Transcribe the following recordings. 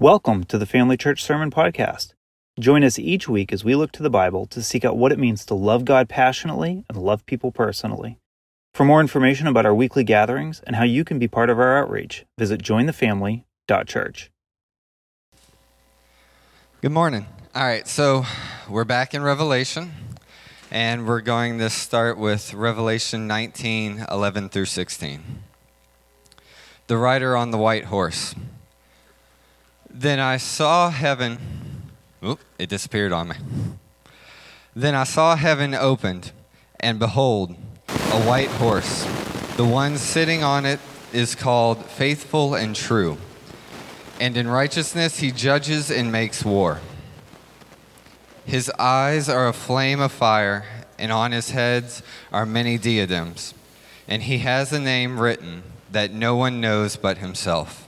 Welcome to the Family Church Sermon Podcast. Join us each week as we look to the Bible to seek out what it means to love God passionately and love people personally. For more information about our weekly gatherings and how you can be part of our outreach, visit jointhefamily.church. Good morning. All right, so we're back in Revelation, and we're going to start with Revelation 19 11 through 16. The rider on the white horse. Then I saw heaven. Oop, it disappeared on me. Then I saw heaven opened, and behold, a white horse. The one sitting on it is called Faithful and True. And in righteousness he judges and makes war. His eyes are a flame of fire, and on his heads are many diadems. And he has a name written that no one knows but himself.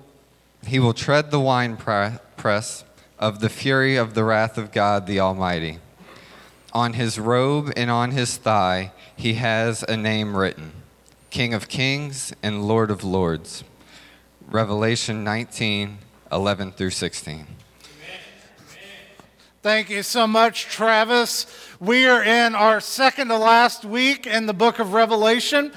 he will tread the winepress of the fury of the wrath of God the Almighty. On his robe and on his thigh, he has a name written King of Kings and Lord of Lords. Revelation 19 11 through 16. Thank you so much, Travis. We are in our second to last week in the book of Revelation,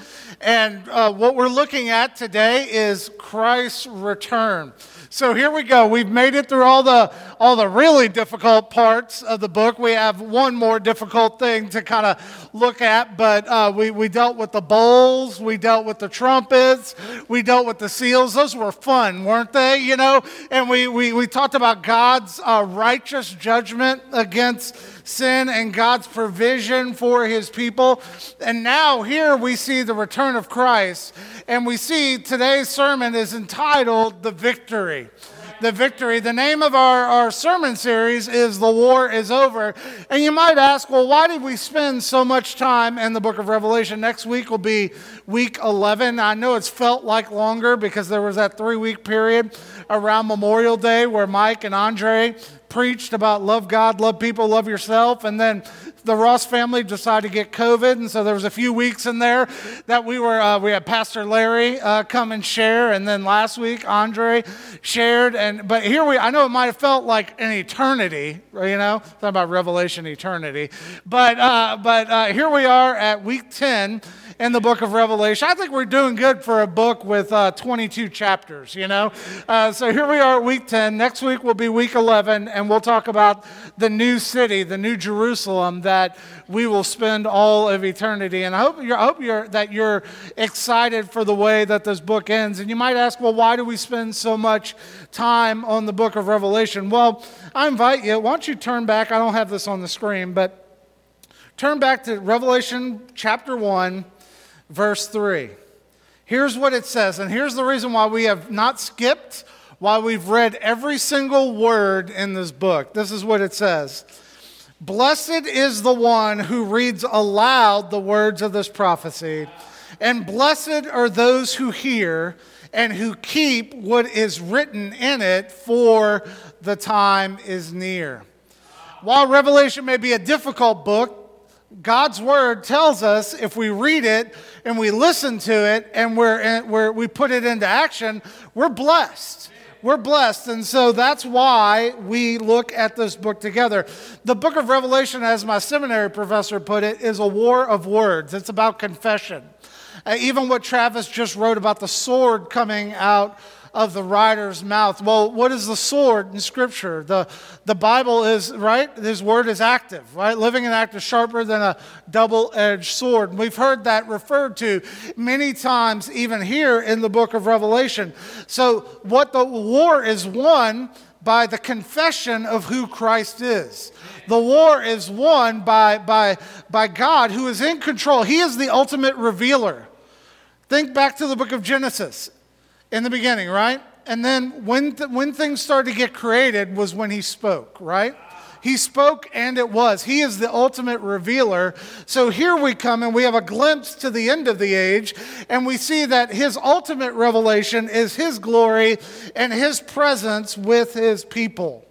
and uh, what we're looking at today is Christ's return. So here we go. We've made it through all the all the really difficult parts of the book. We have one more difficult thing to kind of look at, but uh, we we dealt with the bowls, we dealt with the trumpets, we dealt with the seals. Those were fun, weren't they? You know, and we we we talked about God's uh, righteous judgment against sin and God's provision for his people. And now here we see the return of Christ. And we see today's sermon is entitled The Victory the victory. The name of our, our sermon series is The War is Over. And you might ask, well, why did we spend so much time in the book of Revelation? Next week will be week 11. I know it's felt like longer because there was that three week period around Memorial Day where Mike and Andre preached about love God, love people, love yourself. And then the Ross family decided to get COVID. And so there was a few weeks in there that we were, uh, we had Pastor Larry uh, come and share. And then last week, Andre shared. And, but here we, I know it might have felt like an eternity, you know, talking about Revelation eternity. But, uh, but uh, here we are at week 10 in the book of Revelation. I think we're doing good for a book with uh, 22 chapters, you know? Uh, so here we are at week 10. Next week will be week 11, and we'll talk about the new city, the new Jerusalem that we will spend all of eternity. And I hope, you're, I hope you're, that you're excited for the way that this book ends. And you might ask, well, why do we spend so much time on the book of Revelation? Well, I invite you, why don't you turn back? I don't have this on the screen, but turn back to Revelation chapter 1 verse 3. Here's what it says, and here's the reason why we have not skipped, why we've read every single word in this book. This is what it says Blessed is the one who reads aloud the words of this prophecy, and blessed are those who hear and who keep what is written in it, for the time is near. While Revelation may be a difficult book, God's word tells us if we read it and we listen to it and we're, we're, we put it into action, we're blessed. We're blessed. And so that's why we look at this book together. The book of Revelation, as my seminary professor put it, is a war of words, it's about confession. Uh, even what Travis just wrote about the sword coming out of the rider's mouth. Well, what is the sword in Scripture? The, the Bible is, right? His word is active, right? Living and active, sharper than a double edged sword. we've heard that referred to many times, even here in the book of Revelation. So, what the war is won by the confession of who Christ is. The war is won by, by, by God who is in control. He is the ultimate revealer. Think back to the book of Genesis in the beginning, right? And then when, th- when things started to get created was when he spoke, right? He spoke and it was. He is the ultimate revealer. So here we come and we have a glimpse to the end of the age, and we see that his ultimate revelation is his glory and his presence with his people.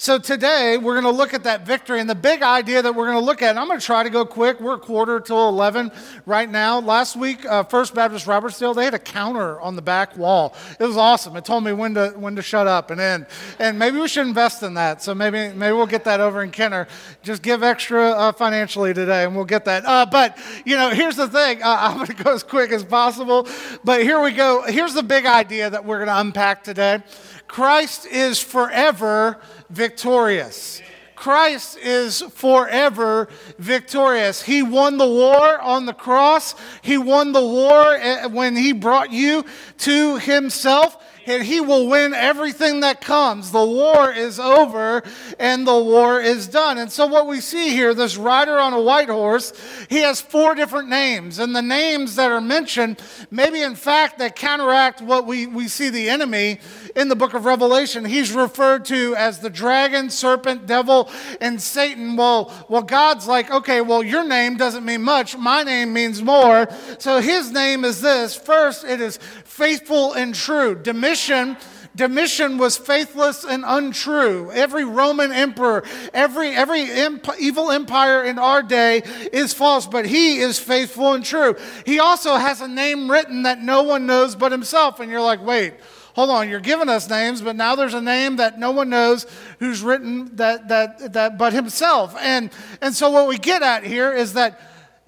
So today we're going to look at that victory and the big idea that we're going to look at. I'm going to try to go quick. We're a quarter till 11 right now. Last week, uh, First Baptist Robertsdale, they had a counter on the back wall. It was awesome. It told me when to when to shut up and end. And maybe we should invest in that. So maybe maybe we'll get that over in Kenner. Just give extra uh, financially today, and we'll get that. Uh, but you know, here's the thing. I'm going to go as quick as possible. But here we go. Here's the big idea that we're going to unpack today. Christ is forever victorious. Christ is forever victorious. He won the war on the cross. He won the war eh, when he brought you to himself and he will win everything that comes. The war is over and the war is done. And so, what we see here, this rider on a white horse, he has four different names. And the names that are mentioned, maybe in fact, that counteract what we, we see the enemy in the book of Revelation. He's referred to as the dragon, serpent, devil, and Satan. Well, well, God's like, okay, well, your name doesn't mean much. My name means more. So his name is this. First, it is faithful and true. Domitian. Domitian was faithless and untrue. Every Roman emperor, every, every imp- evil empire in our day is false, but he is faithful and true. He also has a name written that no one knows but himself. And you're like, wait, hold on, you're giving us names, but now there's a name that no one knows who's written that, that, that but himself. And, and so what we get at here is that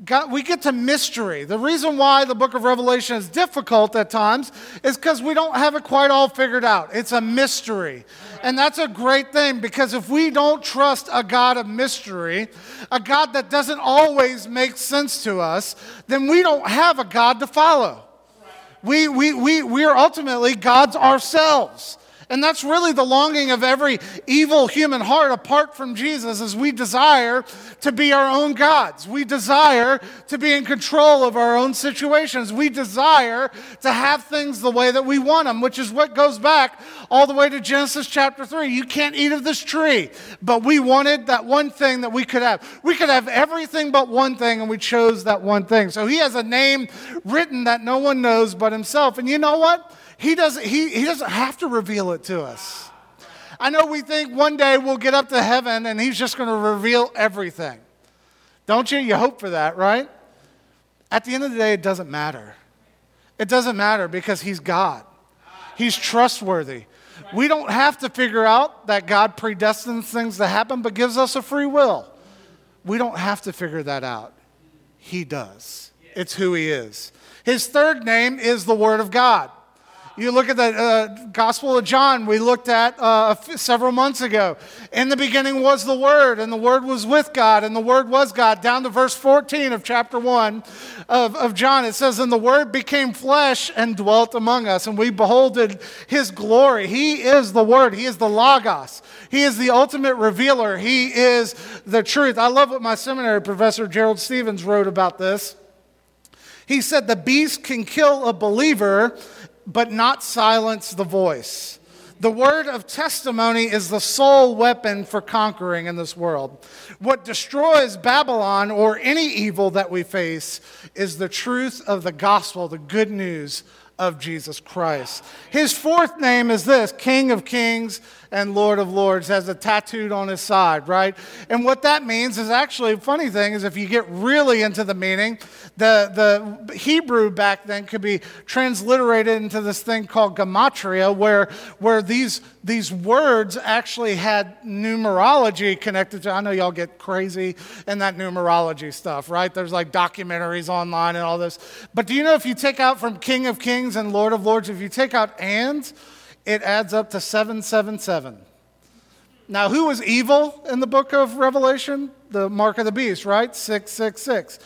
God, we get to mystery. The reason why the book of Revelation is difficult at times is because we don't have it quite all figured out. It's a mystery. And that's a great thing because if we don't trust a God of mystery, a God that doesn't always make sense to us, then we don't have a God to follow. We, we, we, we are ultimately gods ourselves. And that's really the longing of every evil human heart apart from Jesus is we desire to be our own gods. We desire to be in control of our own situations. We desire to have things the way that we want them, which is what goes back all the way to Genesis chapter 3. You can't eat of this tree, but we wanted that one thing that we could have. We could have everything but one thing and we chose that one thing. So he has a name written that no one knows but himself. And you know what? He doesn't, he, he doesn't have to reveal it to us. I know we think one day we'll get up to heaven and he's just going to reveal everything. Don't you? You hope for that, right? At the end of the day, it doesn't matter. It doesn't matter because he's God, he's trustworthy. We don't have to figure out that God predestines things to happen but gives us a free will. We don't have to figure that out. He does. It's who he is. His third name is the Word of God. You look at the uh, Gospel of John, we looked at uh, several months ago. In the beginning was the Word, and the Word was with God, and the Word was God. Down to verse 14 of chapter 1 of, of John, it says, And the Word became flesh and dwelt among us, and we beholded His glory. He is the Word, He is the Logos, He is the ultimate revealer, He is the truth. I love what my seminary professor, Gerald Stevens, wrote about this. He said, The beast can kill a believer but not silence the voice. The word of testimony is the sole weapon for conquering in this world. What destroys Babylon or any evil that we face is the truth of the gospel, the good news of Jesus Christ. His fourth name is this King of Kings and Lord of Lords, has a tattooed on his side, right? And what that means is actually, a funny thing is, if you get really into the meaning, the, the Hebrew back then could be transliterated into this thing called gematria, where, where these, these words actually had numerology connected to. I know y'all get crazy in that numerology stuff, right? There's like documentaries online and all this. But do you know if you take out from King of Kings and Lord of Lords, if you take out and, it adds up to 777. Now, who was evil in the book of Revelation? The mark of the beast, right? 666.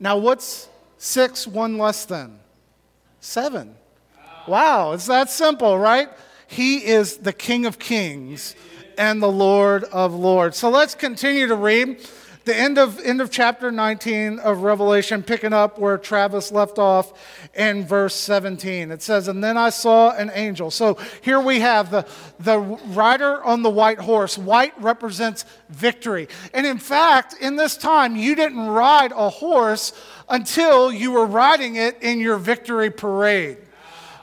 Now, what's six, one less than? Seven. Wow, it's that simple, right? He is the King of Kings and the Lord of Lords. So let's continue to read the end of, end of chapter 19 of Revelation, picking up where Travis left off in verse 17. It says, And then I saw an angel. So here we have the, the rider on the white horse. White represents victory. And in fact, in this time, you didn't ride a horse until you were riding it in your victory parade.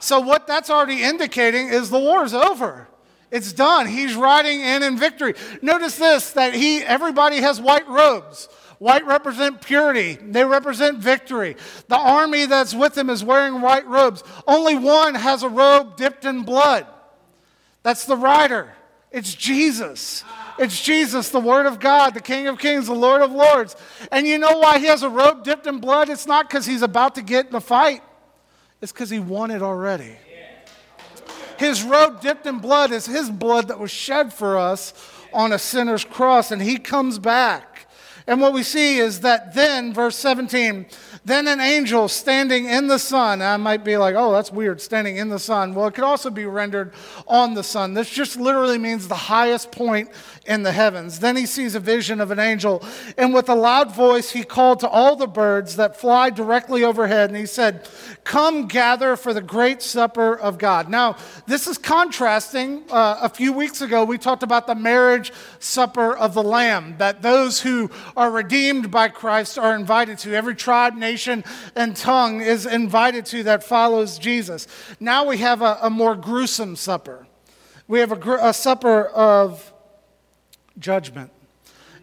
So, what that's already indicating is the war is over. It's done. He's riding in in victory. Notice this that he everybody has white robes. White represent purity. They represent victory. The army that's with him is wearing white robes. Only one has a robe dipped in blood. That's the rider. It's Jesus. It's Jesus, the Word of God, the King of Kings, the Lord of Lords. And you know why he has a robe dipped in blood? It's not because he's about to get in a fight, it's because he won it already. His robe dipped in blood is his blood that was shed for us on a sinner's cross, and he comes back. And what we see is that then, verse 17, then an angel standing in the sun. I might be like, oh, that's weird, standing in the sun. Well, it could also be rendered on the sun. This just literally means the highest point in the heavens. Then he sees a vision of an angel, and with a loud voice, he called to all the birds that fly directly overhead, and he said, Come gather for the great supper of God. Now, this is contrasting. Uh, a few weeks ago, we talked about the marriage supper of the Lamb, that those who are redeemed by Christ are invited to. Every tribe, nation, and tongue is invited to that follows Jesus. Now we have a, a more gruesome supper. We have a, a supper of judgment.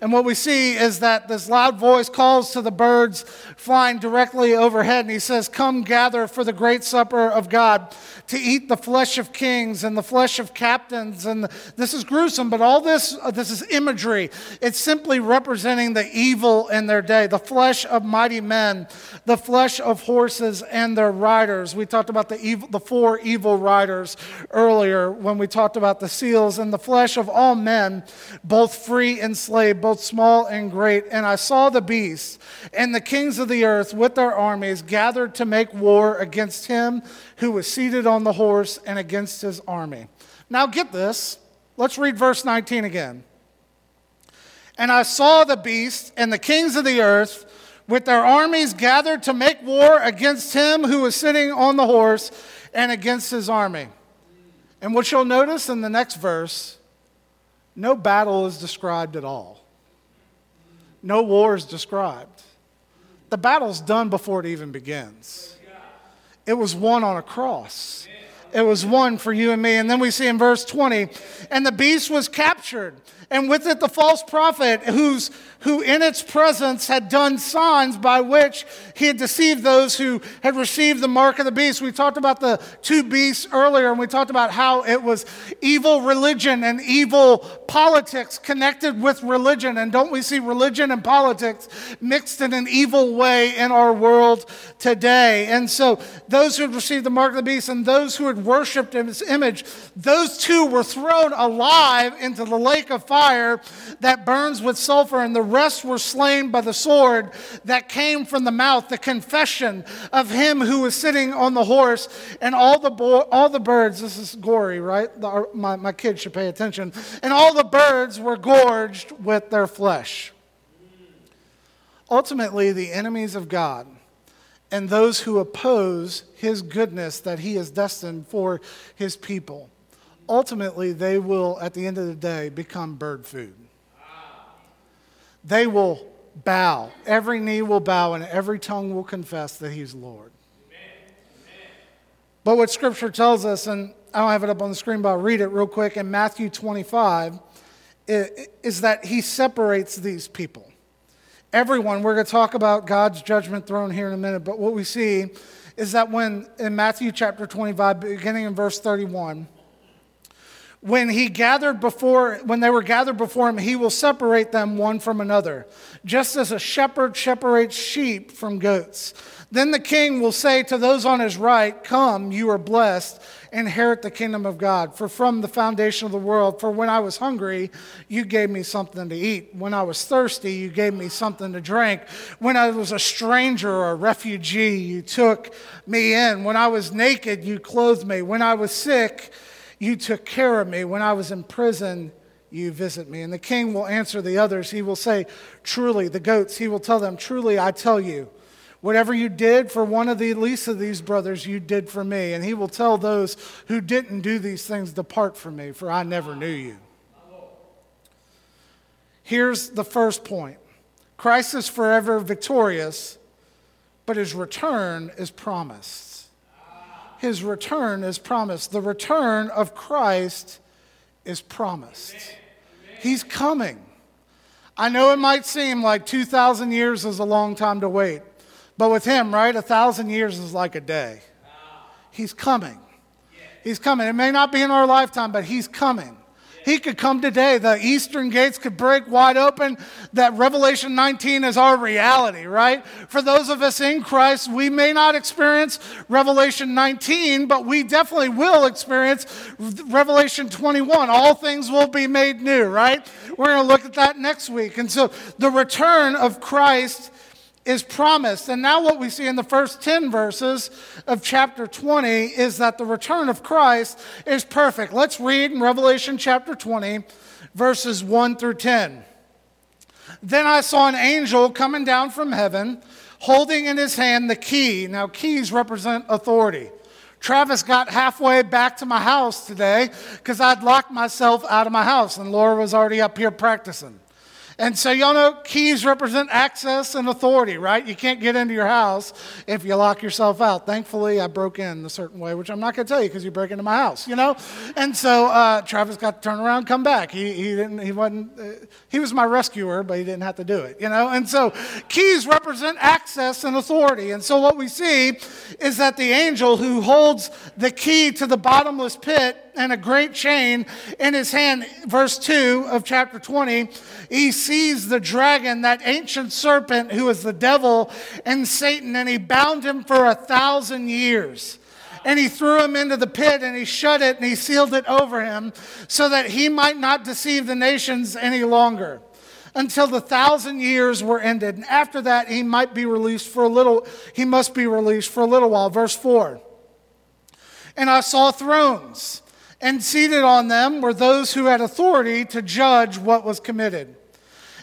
And what we see is that this loud voice calls to the birds flying directly overhead, and he says, Come gather for the great supper of God to eat the flesh of kings and the flesh of captains. And this is gruesome, but all this, this is imagery. It's simply representing the evil in their day the flesh of mighty men, the flesh of horses and their riders. We talked about the, evil, the four evil riders earlier when we talked about the seals, and the flesh of all men, both free and slave, both small and great. And I saw the beast and the kings of the earth with their armies gathered to make war against him who was seated on the horse and against his army. Now, get this. Let's read verse 19 again. And I saw the beast and the kings of the earth with their armies gathered to make war against him who was sitting on the horse and against his army. And what you'll notice in the next verse, no battle is described at all. No war is described. The battle's done before it even begins. It was won on a cross. It was won for you and me. And then we see in verse 20, and the beast was captured, and with it the false prophet, who's, who in its presence had done signs by which he had deceived those who had received the mark of the beast. We talked about the two beasts earlier, and we talked about how it was evil religion and evil politics connected with religion. And don't we see religion and politics mixed in an evil way in our world today? And so, those who had received the mark of the beast and those who had worshiped his image, those two were thrown alive into the lake of fire that burns with sulfur, and the rest were slain by the sword that came from the mouth, the confession of him who was sitting on the horse, and all the, bo- all the birds, this is gory, right? The, my, my kids should pay attention. And all the birds were gorged with their flesh. Ultimately, the enemies of God and those who oppose his goodness that he has destined for his people, ultimately, they will, at the end of the day, become bird food they will bow. Every knee will bow and every tongue will confess that he's Lord. But what Scripture tells us, and I don't have it up on the screen, but I'll read it real quick in Matthew 25, is that he separates these people. Everyone, we're going to talk about God's judgment throne here in a minute, but what we see is that when in Matthew chapter 25, beginning in verse 31, when he gathered before when they were gathered before him he will separate them one from another just as a shepherd separates sheep from goats. Then the king will say to those on his right come you are blessed inherit the kingdom of god. For from the foundation of the world for when i was hungry you gave me something to eat. When i was thirsty you gave me something to drink. When i was a stranger or a refugee you took me in. When i was naked you clothed me. When i was sick you took care of me. When I was in prison, you visit me. And the king will answer the others. He will say, Truly, the goats, he will tell them, Truly, I tell you, whatever you did for one of the least of these brothers, you did for me. And he will tell those who didn't do these things, Depart from me, for I never knew you. Here's the first point Christ is forever victorious, but his return is promised. His return is promised. The return of Christ is promised. He's coming. I know it might seem like 2,000 years is a long time to wait, but with him, right, a thousand years is like a day. He's coming. He's coming. It may not be in our lifetime, but he's coming. He could come today. The eastern gates could break wide open. That Revelation 19 is our reality, right? For those of us in Christ, we may not experience Revelation 19, but we definitely will experience Revelation 21. All things will be made new, right? We're going to look at that next week. And so the return of Christ is promised. And now, what we see in the first 10 verses of chapter 20 is that the return of Christ is perfect. Let's read in Revelation chapter 20, verses 1 through 10. Then I saw an angel coming down from heaven, holding in his hand the key. Now, keys represent authority. Travis got halfway back to my house today because I'd locked myself out of my house, and Laura was already up here practicing. And so, y'all know keys represent access and authority, right? You can't get into your house if you lock yourself out. Thankfully, I broke in a certain way, which I'm not going to tell you because you break into my house, you know? And so uh, Travis got to turn around come back. He, he, didn't, he wasn't, uh, he was my rescuer, but he didn't have to do it, you know? And so keys represent access and authority. And so what we see is that the angel who holds the key to the bottomless pit and a great chain in his hand, verse 2 of chapter 20, he sees the dragon, that ancient serpent who is the devil and Satan, and he bound him for a thousand years. And he threw him into the pit and he shut it and he sealed it over him so that he might not deceive the nations any longer until the thousand years were ended. And after that, he might be released for a little, he must be released for a little while. Verse 4. And I saw thrones and seated on them were those who had authority to judge what was committed.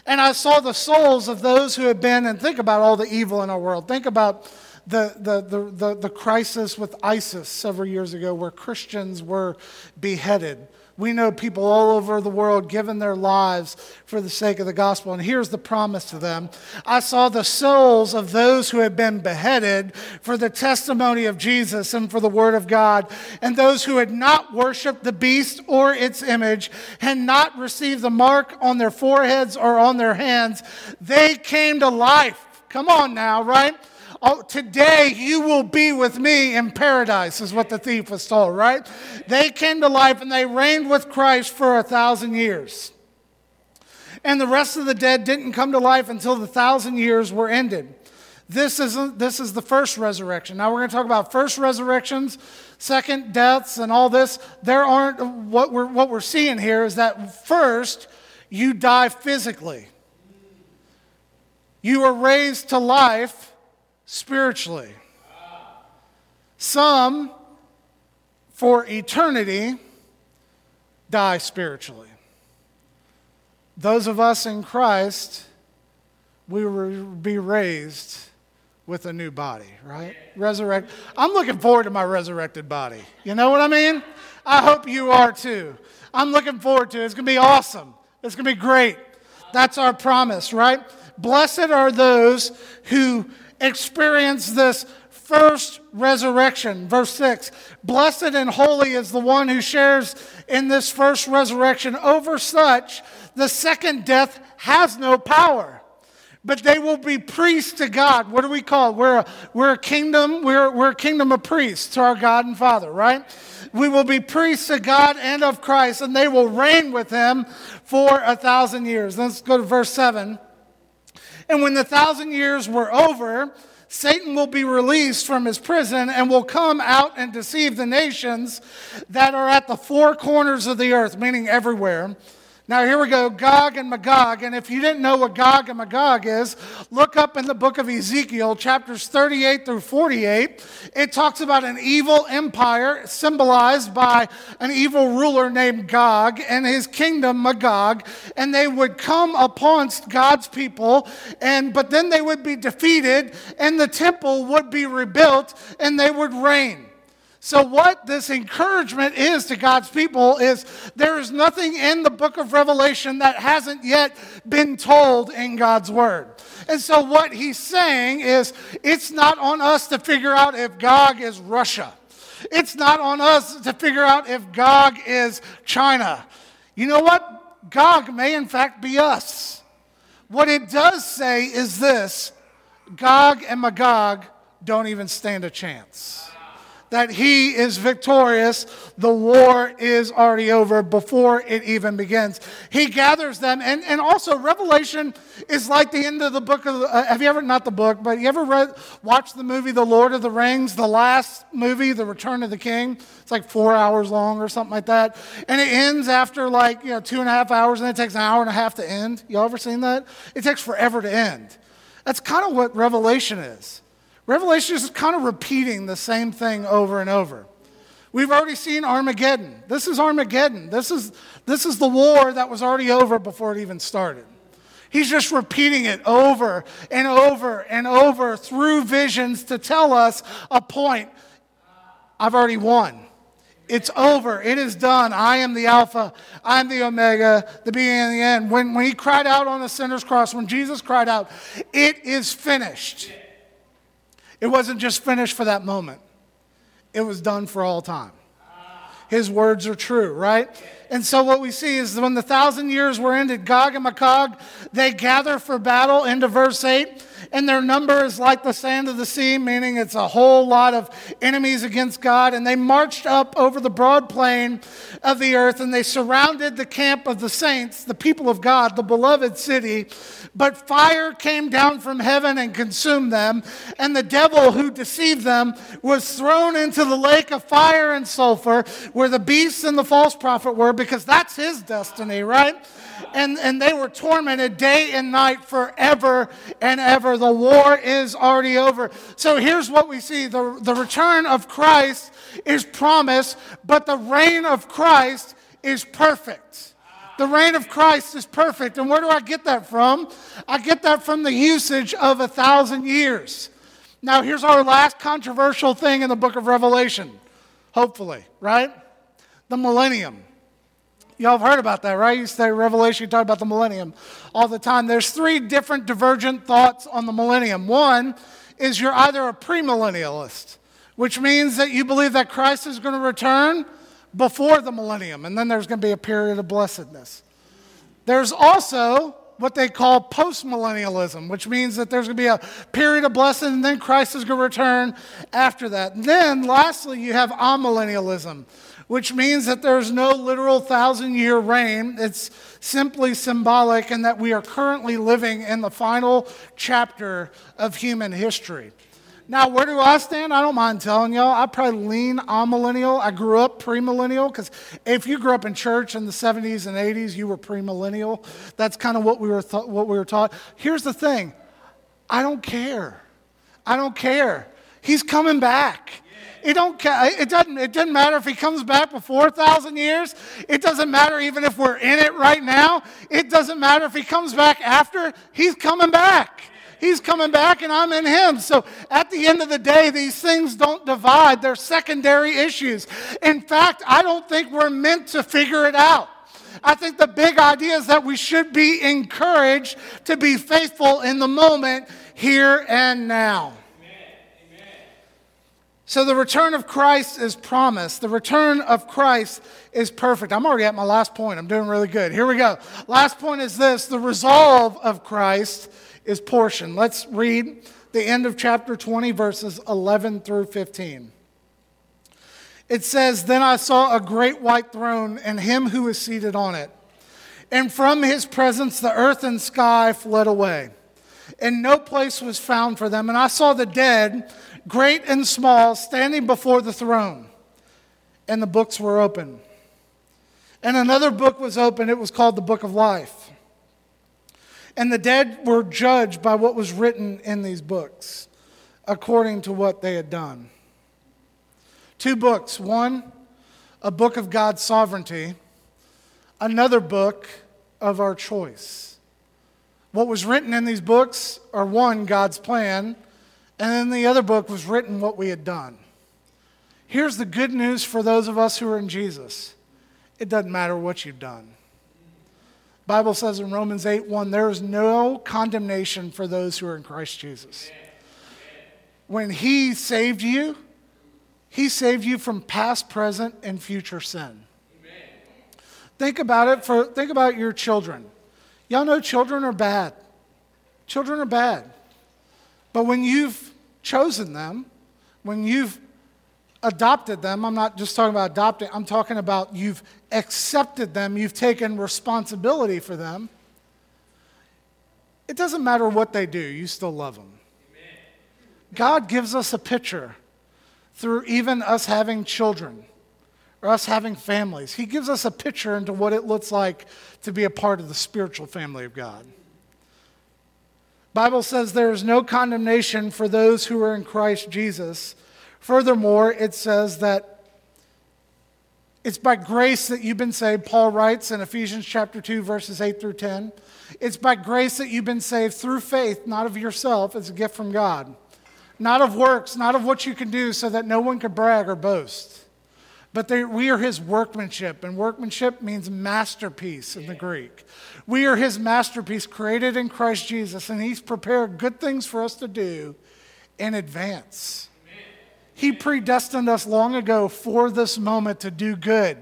And I saw the souls of those who had been, and think about all the evil in our world. Think about the, the, the, the, the crisis with ISIS several years ago where Christians were beheaded. We know people all over the world giving their lives for the sake of the gospel. And here's the promise to them I saw the souls of those who had been beheaded for the testimony of Jesus and for the word of God, and those who had not worshiped the beast or its image, had not received the mark on their foreheads or on their hands. They came to life. Come on now, right? Oh, today you will be with me in paradise, is what the thief was told, right? They came to life and they reigned with Christ for a thousand years. And the rest of the dead didn't come to life until the thousand years were ended. This is, this is the first resurrection. Now we're going to talk about first resurrections, second deaths, and all this. There aren't, what we're, what we're seeing here is that first, you die physically. You are raised to life spiritually. Some, for eternity, die spiritually. Those of us in Christ, we will be raised with a new body, right? Resurrect. I'm looking forward to my resurrected body. You know what I mean? I hope you are too. I'm looking forward to it. It's going to be awesome. It's going to be great. That's our promise, right? Blessed are those who experience this first resurrection. Verse 6 Blessed and holy is the one who shares in this first resurrection. Over such, the second death has no power. But they will be priests to God. What do we call? We're a, we're a kingdom, we're, we're a kingdom of priests to our God and Father, right? We will be priests to God and of Christ, and they will reign with him for a thousand years. Let's go to verse 7. And when the thousand years were over, Satan will be released from his prison and will come out and deceive the nations that are at the four corners of the earth, meaning everywhere. Now, here we go Gog and Magog. And if you didn't know what Gog and Magog is, look up in the book of Ezekiel, chapters 38 through 48. It talks about an evil empire symbolized by an evil ruler named Gog and his kingdom, Magog. And they would come upon God's people, and, but then they would be defeated, and the temple would be rebuilt, and they would reign. So, what this encouragement is to God's people is there is nothing in the book of Revelation that hasn't yet been told in God's word. And so, what he's saying is it's not on us to figure out if Gog is Russia, it's not on us to figure out if Gog is China. You know what? Gog may, in fact, be us. What it does say is this Gog and Magog don't even stand a chance that he is victorious. The war is already over before it even begins. He gathers them. And, and also, Revelation is like the end of the book of, uh, have you ever, not the book, but you ever read, watched the movie The Lord of the Rings, the last movie, The Return of the King? It's like four hours long or something like that. And it ends after like, you know, two and a half hours and it takes an hour and a half to end. Y'all ever seen that? It takes forever to end. That's kind of what Revelation is. Revelation is kind of repeating the same thing over and over. We've already seen Armageddon. This is Armageddon. This is, this is the war that was already over before it even started. He's just repeating it over and over and over through visions to tell us a point. I've already won. It's over. It is done. I am the Alpha. I'm the Omega, the beginning and the end. When, when he cried out on the sinner's cross, when Jesus cried out, it is finished. It wasn't just finished for that moment, it was done for all time. His words are true, right? And so what we see is when the thousand years were ended, Gog and Magog, they gather for battle into verse 8, and their number is like the sand of the sea, meaning it's a whole lot of enemies against God. And they marched up over the broad plain of the earth, and they surrounded the camp of the saints, the people of God, the beloved city. But fire came down from heaven and consumed them, and the devil who deceived them was thrown into the lake of fire and sulfur, where the beasts and the false prophet were because that's his destiny, right? And, and they were tormented day and night forever and ever. The war is already over. So here's what we see the, the return of Christ is promised, but the reign of Christ is perfect. The reign of Christ is perfect. And where do I get that from? I get that from the usage of a thousand years. Now, here's our last controversial thing in the book of Revelation, hopefully, right? The millennium. Y'all have heard about that, right? You say Revelation, you talk about the millennium all the time. There's three different divergent thoughts on the millennium. One is you're either a premillennialist, which means that you believe that Christ is going to return before the millennium, and then there's going to be a period of blessedness. There's also what they call postmillennialism, which means that there's going to be a period of blessing and then Christ is going to return after that. And then, lastly, you have amillennialism, which means that there's no literal thousand year reign. It's simply symbolic, and that we are currently living in the final chapter of human history. Now, where do I stand? I don't mind telling y'all. I probably lean amillennial. I grew up premillennial because if you grew up in church in the 70s and 80s, you were premillennial. That's kind of what we were th- what we were taught. Here's the thing. I don't care. I don't care. He's coming back. It, don't, it, doesn't, it doesn't matter if he comes back before a thousand years. It doesn't matter even if we're in it right now. It doesn't matter if he comes back after. He's coming back. He's coming back and I'm in him. So at the end of the day, these things don't divide, they're secondary issues. In fact, I don't think we're meant to figure it out. I think the big idea is that we should be encouraged to be faithful in the moment, here and now. So the return of Christ is promised. The return of Christ is perfect. I'm already at my last point. I'm doing really good. Here we go. Last point is this the resolve of Christ is portion. Let's read the end of chapter 20, verses 11 through 15. It says, Then I saw a great white throne and him who is seated on it. And from his presence the earth and sky fled away, and no place was found for them. And I saw the dead great and small, standing before the throne, and the books were open. And another book was open. It was called the Book of Life. And the dead were judged by what was written in these books, according to what they had done. Two books. One, a book of God's sovereignty, another book of our choice. What was written in these books are one, God's plan, and then the other book was written what we had done. Here's the good news for those of us who are in Jesus it doesn't matter what you've done. Bible says in Romans 8 1, there is no condemnation for those who are in Christ Jesus. When He saved you, He saved you from past, present, and future sin. Think about it for think about your children. Y'all know children are bad. Children are bad. But when you've chosen them, when you've adopted them, I'm not just talking about adopting, I'm talking about you've accepted them, you've taken responsibility for them. It doesn't matter what they do, you still love them. God gives us a picture through even us having children or us having families. He gives us a picture into what it looks like to be a part of the spiritual family of God. Bible says there is no condemnation for those who are in Christ Jesus. Furthermore, it says that it's by grace that you've been saved. Paul writes in Ephesians chapter 2 verses 8 through 10. It's by grace that you've been saved through faith, not of yourself, it's a gift from God. Not of works, not of what you can do so that no one could brag or boast. But they, we are his workmanship, and workmanship means masterpiece in the Greek. We are his masterpiece created in Christ Jesus, and he's prepared good things for us to do in advance. He predestined us long ago for this moment to do good.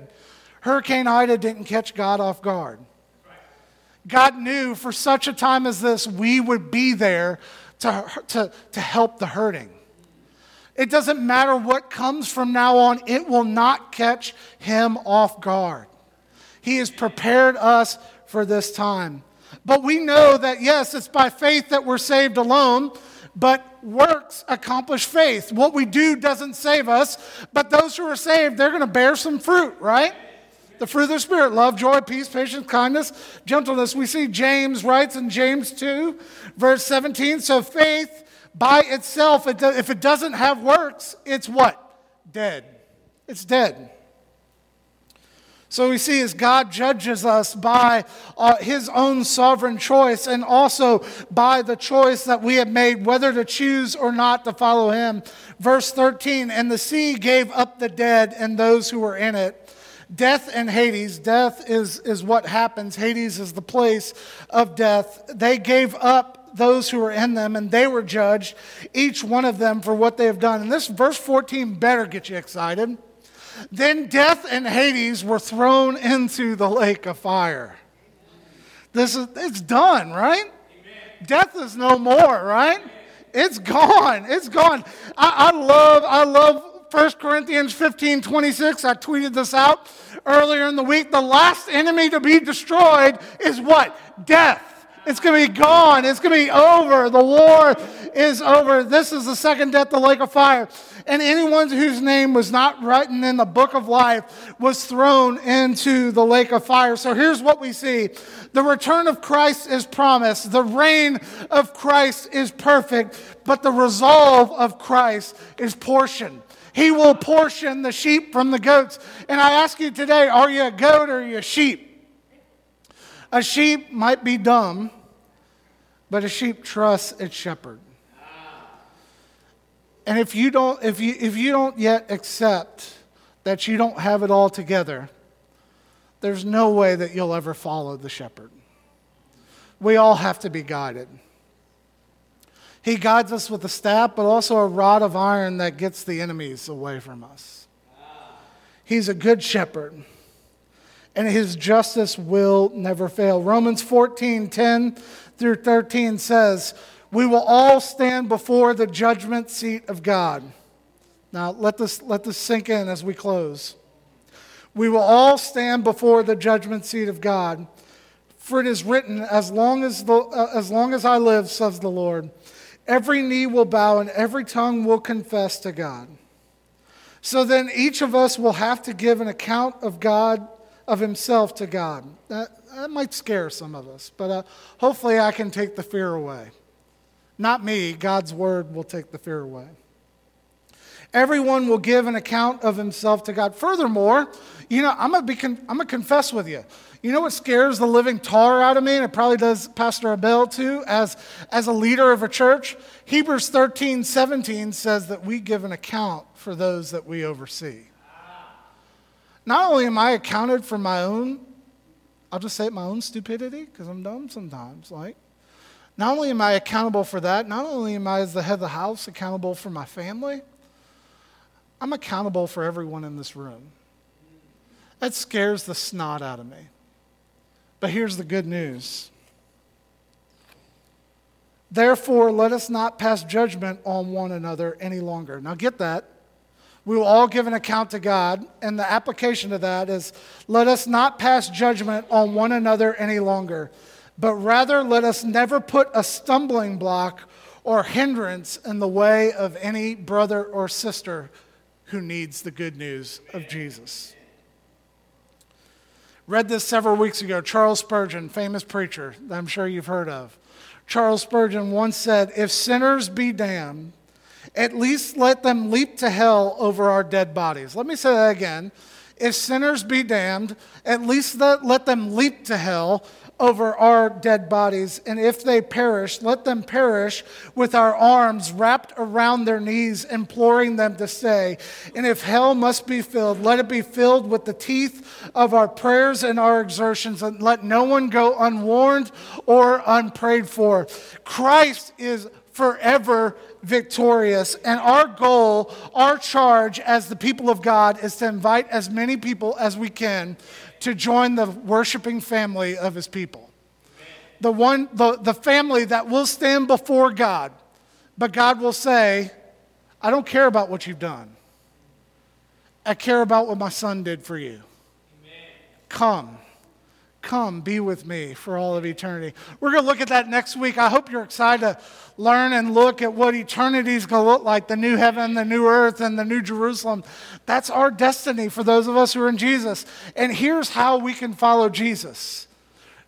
Hurricane Ida didn't catch God off guard. God knew for such a time as this, we would be there to, to, to help the hurting. It doesn't matter what comes from now on, it will not catch him off guard. He has prepared us for this time. But we know that, yes, it's by faith that we're saved alone, but works accomplish faith. What we do doesn't save us, but those who are saved, they're going to bear some fruit, right? The fruit of the Spirit love, joy, peace, patience, kindness, gentleness. We see James writes in James 2, verse 17. So faith by itself, if it doesn't have works, it's what? Dead. It's dead. So we see as God judges us by uh, his own sovereign choice and also by the choice that we have made whether to choose or not to follow him. Verse 13, and the sea gave up the dead and those who were in it. Death and Hades, death is, is what happens. Hades is the place of death. They gave up those who were in them, and they were judged, each one of them for what they have done. And this verse 14 better get you excited. Then death and Hades were thrown into the lake of fire. This is it's done, right? Amen. Death is no more, right? Amen. It's gone. It's gone. I, I love, I love 1 Corinthians 15, 26. I tweeted this out earlier in the week. The last enemy to be destroyed is what? Death. It's going to be gone. It's going to be over. The war is over. This is the second death, the lake of fire. And anyone whose name was not written in the book of life was thrown into the lake of fire. So here's what we see the return of Christ is promised, the reign of Christ is perfect, but the resolve of Christ is portion. He will portion the sheep from the goats. And I ask you today are you a goat or are you a sheep? A sheep might be dumb, but a sheep trusts its shepherd. And if you don't, if you, if you don't yet accept that you don't have it all together, there's no way that you'll ever follow the shepherd. We all have to be guided. He guides us with a staff, but also a rod of iron that gets the enemies away from us. He's a good shepherd and his justice will never fail. Romans 14 10 through 13 says, We will all stand before the judgment seat of God. Now, let this, let this sink in as we close. We will all stand before the judgment seat of God. For it is written, As long as, the, uh, as, long as I live, says the Lord, every knee will bow and every tongue will confess to God. So then each of us will have to give an account of God of himself to God. That, that might scare some of us, but uh, hopefully I can take the fear away. Not me, God's word will take the fear away. Everyone will give an account of himself to God. Furthermore, you know, I'm going to confess with you. You know what scares the living tar out of me, and it probably does Pastor Abel too, as, as a leader of a church? Hebrews 13, 17 says that we give an account for those that we oversee. Not only am I accounted for my own, I'll just say it, my own stupidity, because I'm dumb sometimes, like, not only am I accountable for that, not only am I, as the head of the house, accountable for my family, I'm accountable for everyone in this room. That scares the snot out of me. But here's the good news. Therefore, let us not pass judgment on one another any longer. Now, get that. We will all give an account to God, and the application of that is let us not pass judgment on one another any longer, but rather let us never put a stumbling block or hindrance in the way of any brother or sister who needs the good news of Jesus. Read this several weeks ago. Charles Spurgeon, famous preacher that I'm sure you've heard of. Charles Spurgeon once said, If sinners be damned, at least let them leap to hell over our dead bodies. Let me say that again. If sinners be damned, at least let, let them leap to hell over our dead bodies. And if they perish, let them perish with our arms wrapped around their knees, imploring them to stay. And if hell must be filled, let it be filled with the teeth of our prayers and our exertions, and let no one go unwarned or unprayed for. Christ is forever victorious. And our goal, our charge as the people of God is to invite as many people as we can to join the worshiping family of his people. The, one, the, the family that will stand before God, but God will say, I don't care about what you've done. I care about what my son did for you. Amen. Come. Come be with me for all of eternity. We're going to look at that next week. I hope you're excited to learn and look at what eternity is going to look like the new heaven, the new earth, and the new Jerusalem. That's our destiny for those of us who are in Jesus. And here's how we can follow Jesus.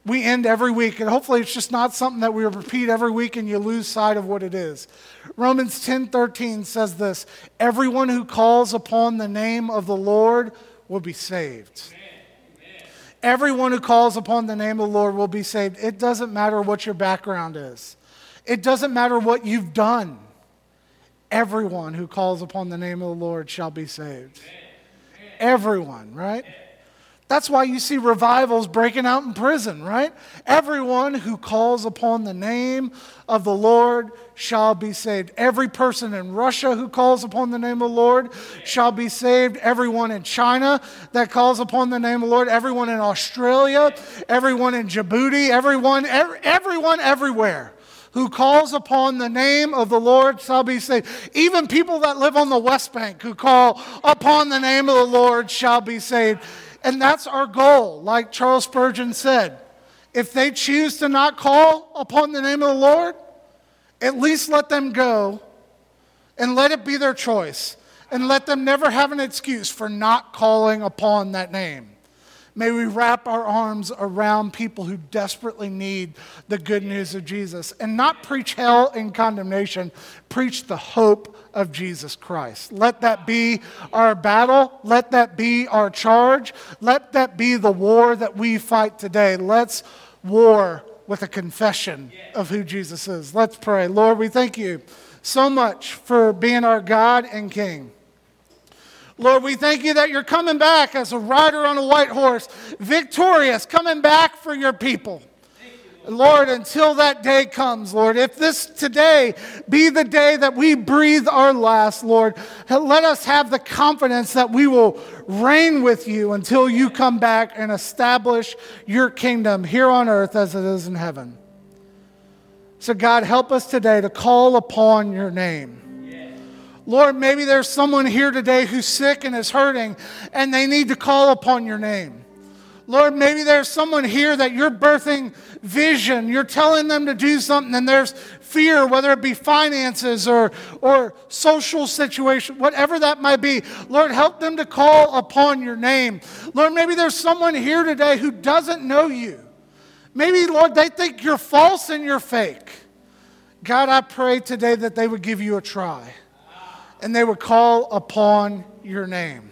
We end every week, and hopefully it's just not something that we repeat every week and you lose sight of what it is. Romans 10 13 says this Everyone who calls upon the name of the Lord will be saved. Everyone who calls upon the name of the Lord will be saved. It doesn't matter what your background is, it doesn't matter what you've done. Everyone who calls upon the name of the Lord shall be saved. Everyone, right? That's why you see revivals breaking out in prison, right? Everyone who calls upon the name of the Lord shall be saved. Every person in Russia who calls upon the name of the Lord shall be saved. Everyone in China that calls upon the name of the Lord, everyone in Australia, everyone in Djibouti, everyone, everyone everywhere who calls upon the name of the Lord shall be saved. Even people that live on the West Bank who call upon the name of the Lord shall be saved. And that's our goal, like Charles Spurgeon said. If they choose to not call upon the name of the Lord, at least let them go and let it be their choice. And let them never have an excuse for not calling upon that name. May we wrap our arms around people who desperately need the good news of Jesus and not preach hell and condemnation, preach the hope of Jesus Christ. Let that be our battle. Let that be our charge. Let that be the war that we fight today. Let's war with a confession of who Jesus is. Let's pray. Lord, we thank you so much for being our God and King. Lord, we thank you that you're coming back as a rider on a white horse, victorious, coming back for your people. Lord, until that day comes, Lord, if this today be the day that we breathe our last, Lord, let us have the confidence that we will reign with you until you come back and establish your kingdom here on earth as it is in heaven. So, God, help us today to call upon your name. Lord, maybe there's someone here today who's sick and is hurting, and they need to call upon your name. Lord, maybe there's someone here that you're birthing vision. You're telling them to do something, and there's fear, whether it be finances or, or social situation, whatever that might be. Lord, help them to call upon your name. Lord, maybe there's someone here today who doesn't know you. Maybe, Lord, they think you're false and you're fake. God, I pray today that they would give you a try and they would call upon your name.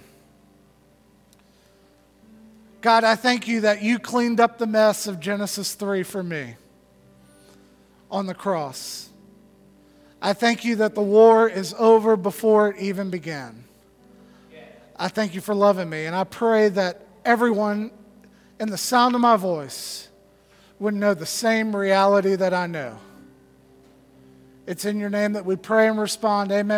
God, I thank you that you cleaned up the mess of Genesis 3 for me on the cross. I thank you that the war is over before it even began. I thank you for loving me, and I pray that everyone in the sound of my voice would know the same reality that I know. It's in your name that we pray and respond. Amen.